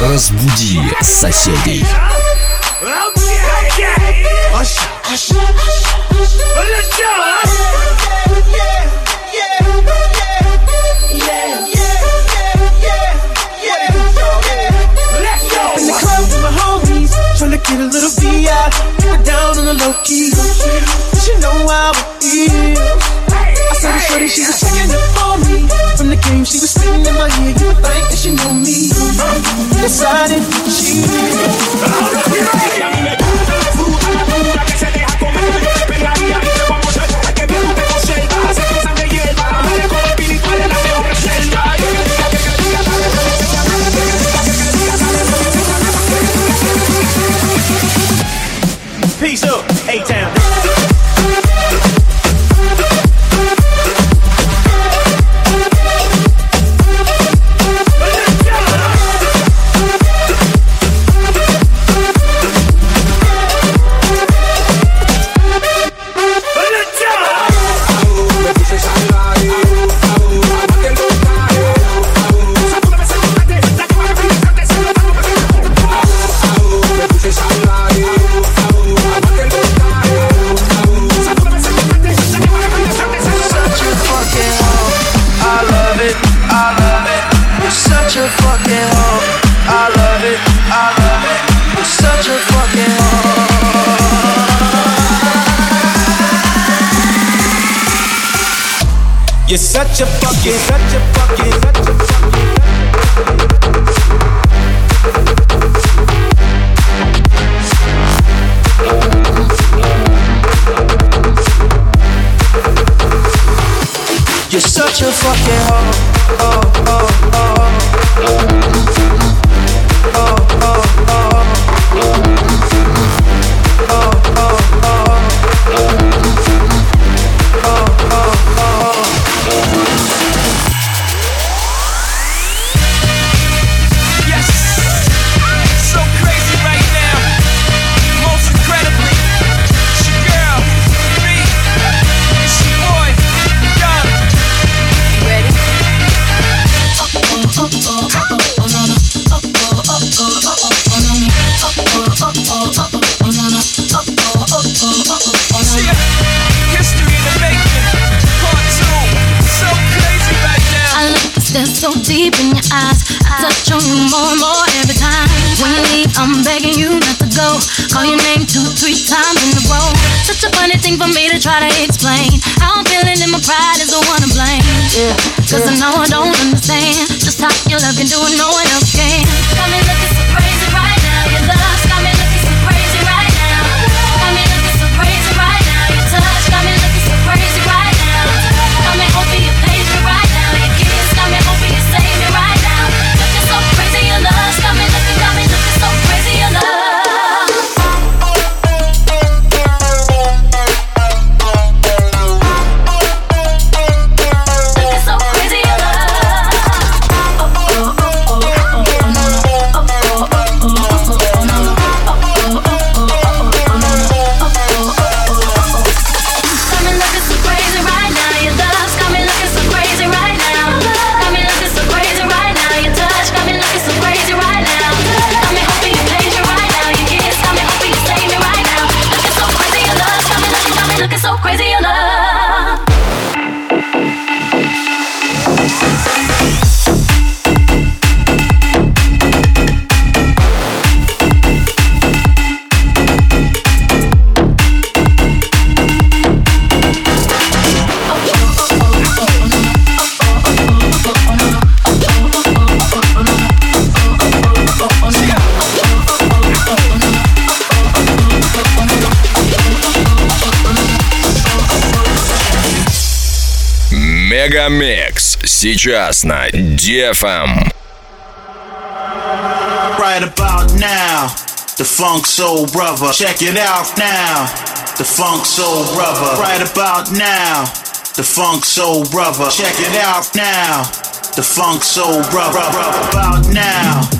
Разбудили соседей. Get a little VI, down on the low key. decided she You're such a fucking, such a fucking, such a fucking. You're such a fucking hoe. thing for me to try to explain. How I'm feeling and my pride is the one to blame. Yeah, Cause yeah. I know I don't understand just how your love can do it, no one else can. Got me looking so crazy right сейчас на DFM. Right about now, the funk soul brother. Check it out now, the funk soul brother. Right about now, the funk soul brother. Check it out now, the funk soul brother. Right about now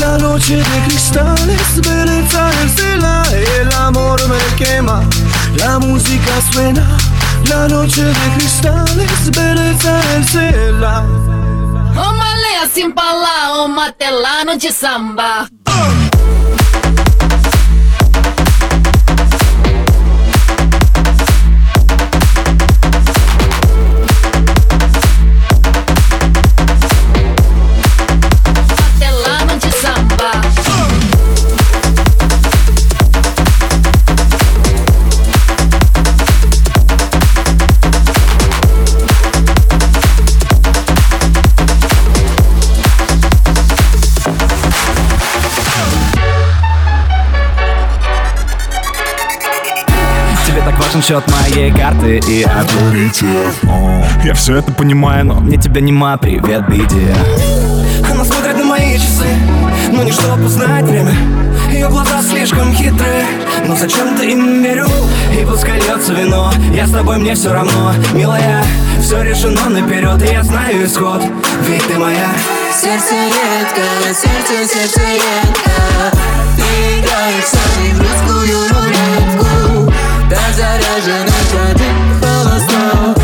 la noche de cristales, bellezza del stella e l'amor me quema. La musica suena, la noche de cristales, bellezza del stella. Uma lenha sem bala, uma telano de samba. Важен счет моей карты и аппетитив Я все это понимаю, но мне тебя нема, привет, биди. Она смотрит на мои часы, но не чтобы узнать время. Ее глаза слишком хитрые, но зачем-то им верю? И пускай льется вино, я с тобой, мне все равно. Милая, все решено наперед, и я знаю исход. Ведь ты моя. Сердце редко, сердце, сердце редко. Ты играешь в русскую рулетку так заряжены шаги холостого.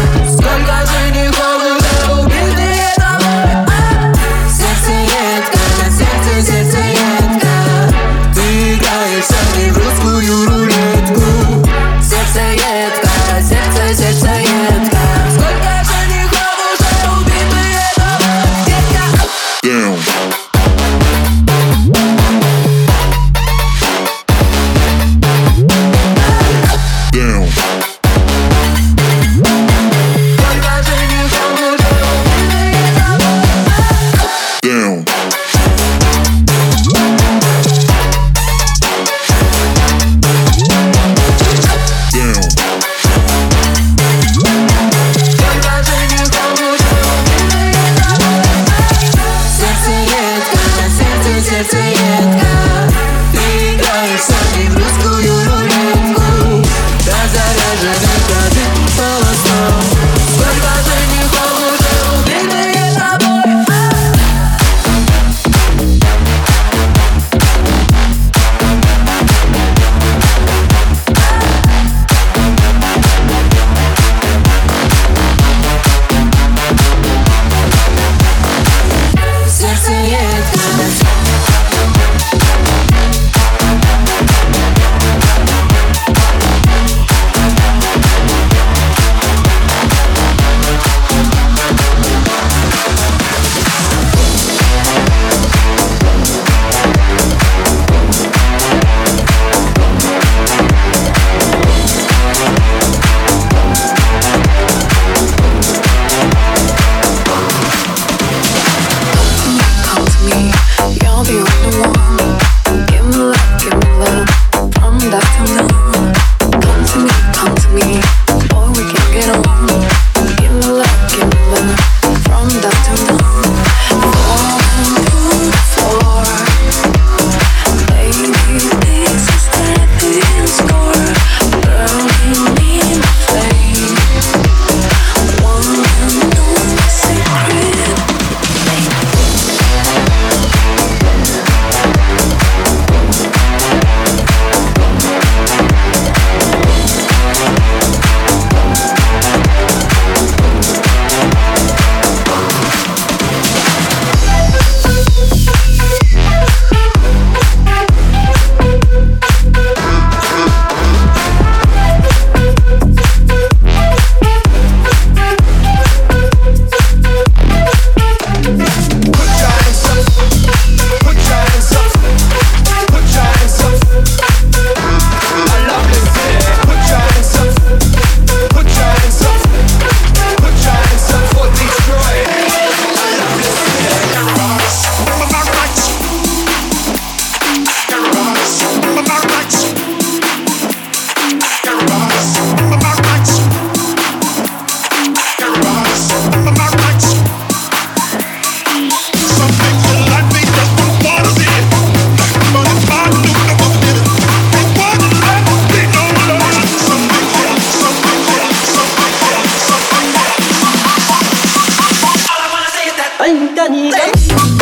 何が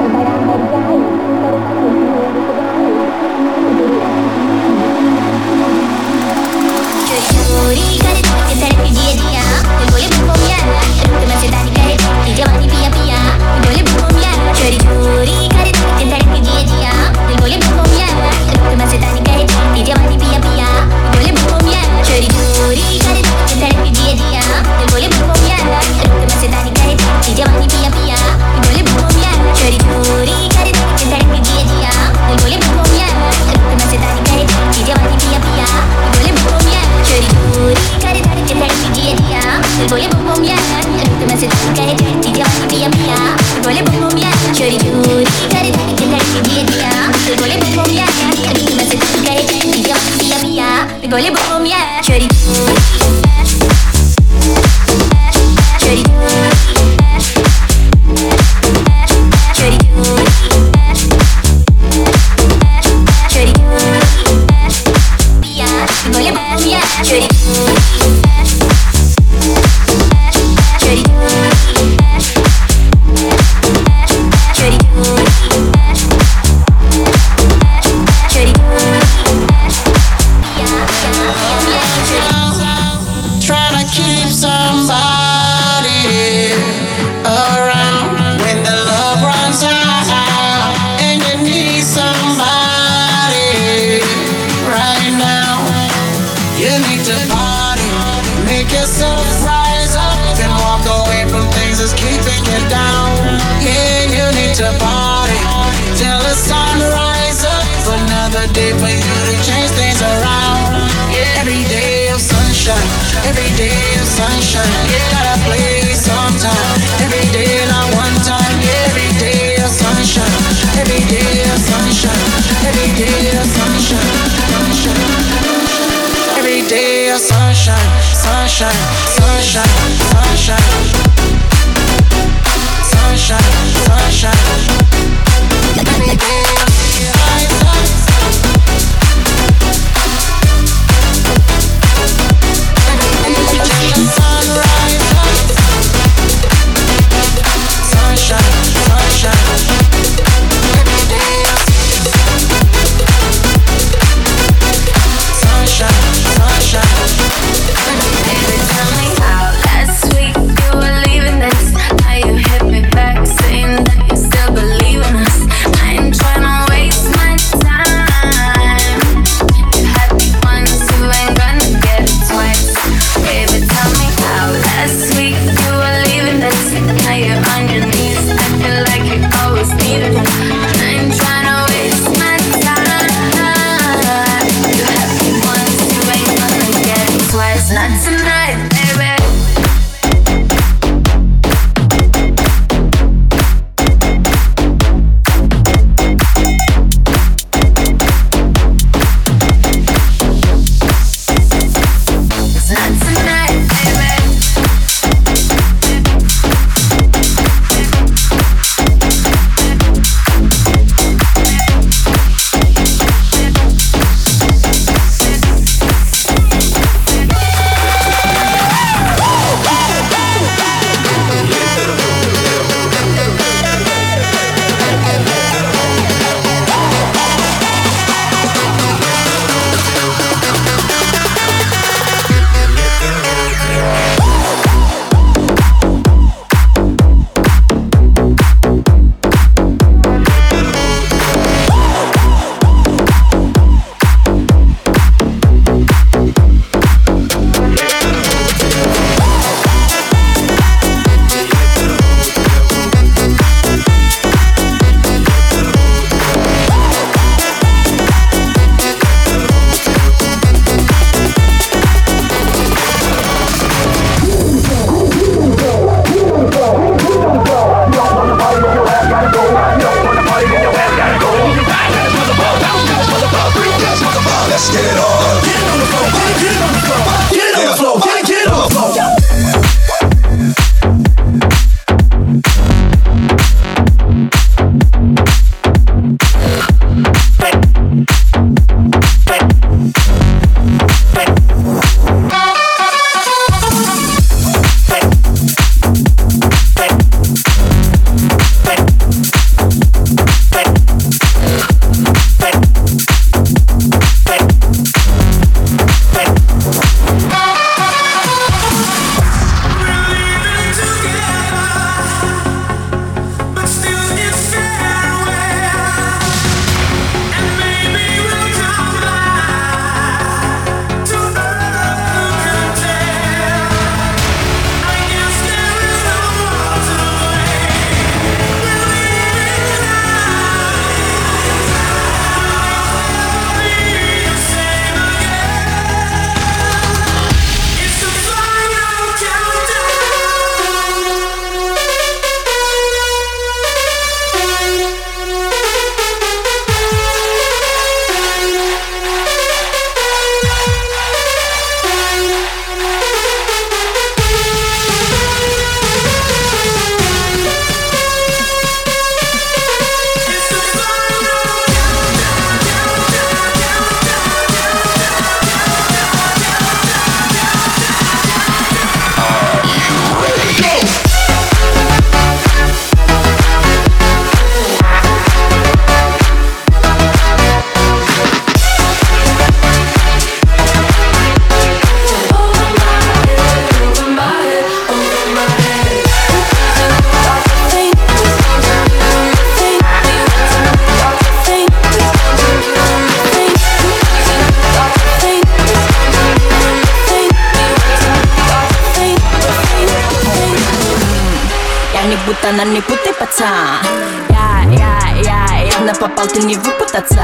gotta play sometime. Every day, not one time. Every day, sunshine. Every day, sunshine. Every day, sunshine. sunshine. Every day, sunshine, sunshine, sunshine. Будто на не путай, пацан Я, я, я, явно попал, ты не выпутаться.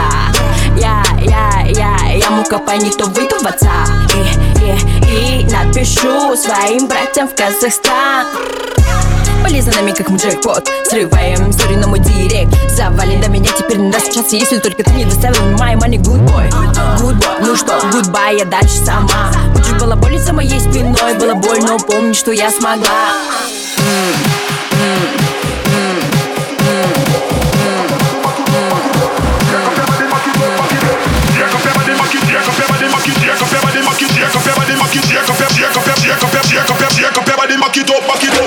Я, я, я, я мука пай, не то выйду в отца И, и, и напишу своим братьям в Казахстан. Полезно нами, как джекпот Срываем историю на мой директ. Завали до меня теперь не достучаться Если только ты не доставил my money good boy. Good boy, ну что, goodbye, я дальше сама. Хочешь, было больно за моей спиной Было больно, но помни, что я смогла Back it up, back it up.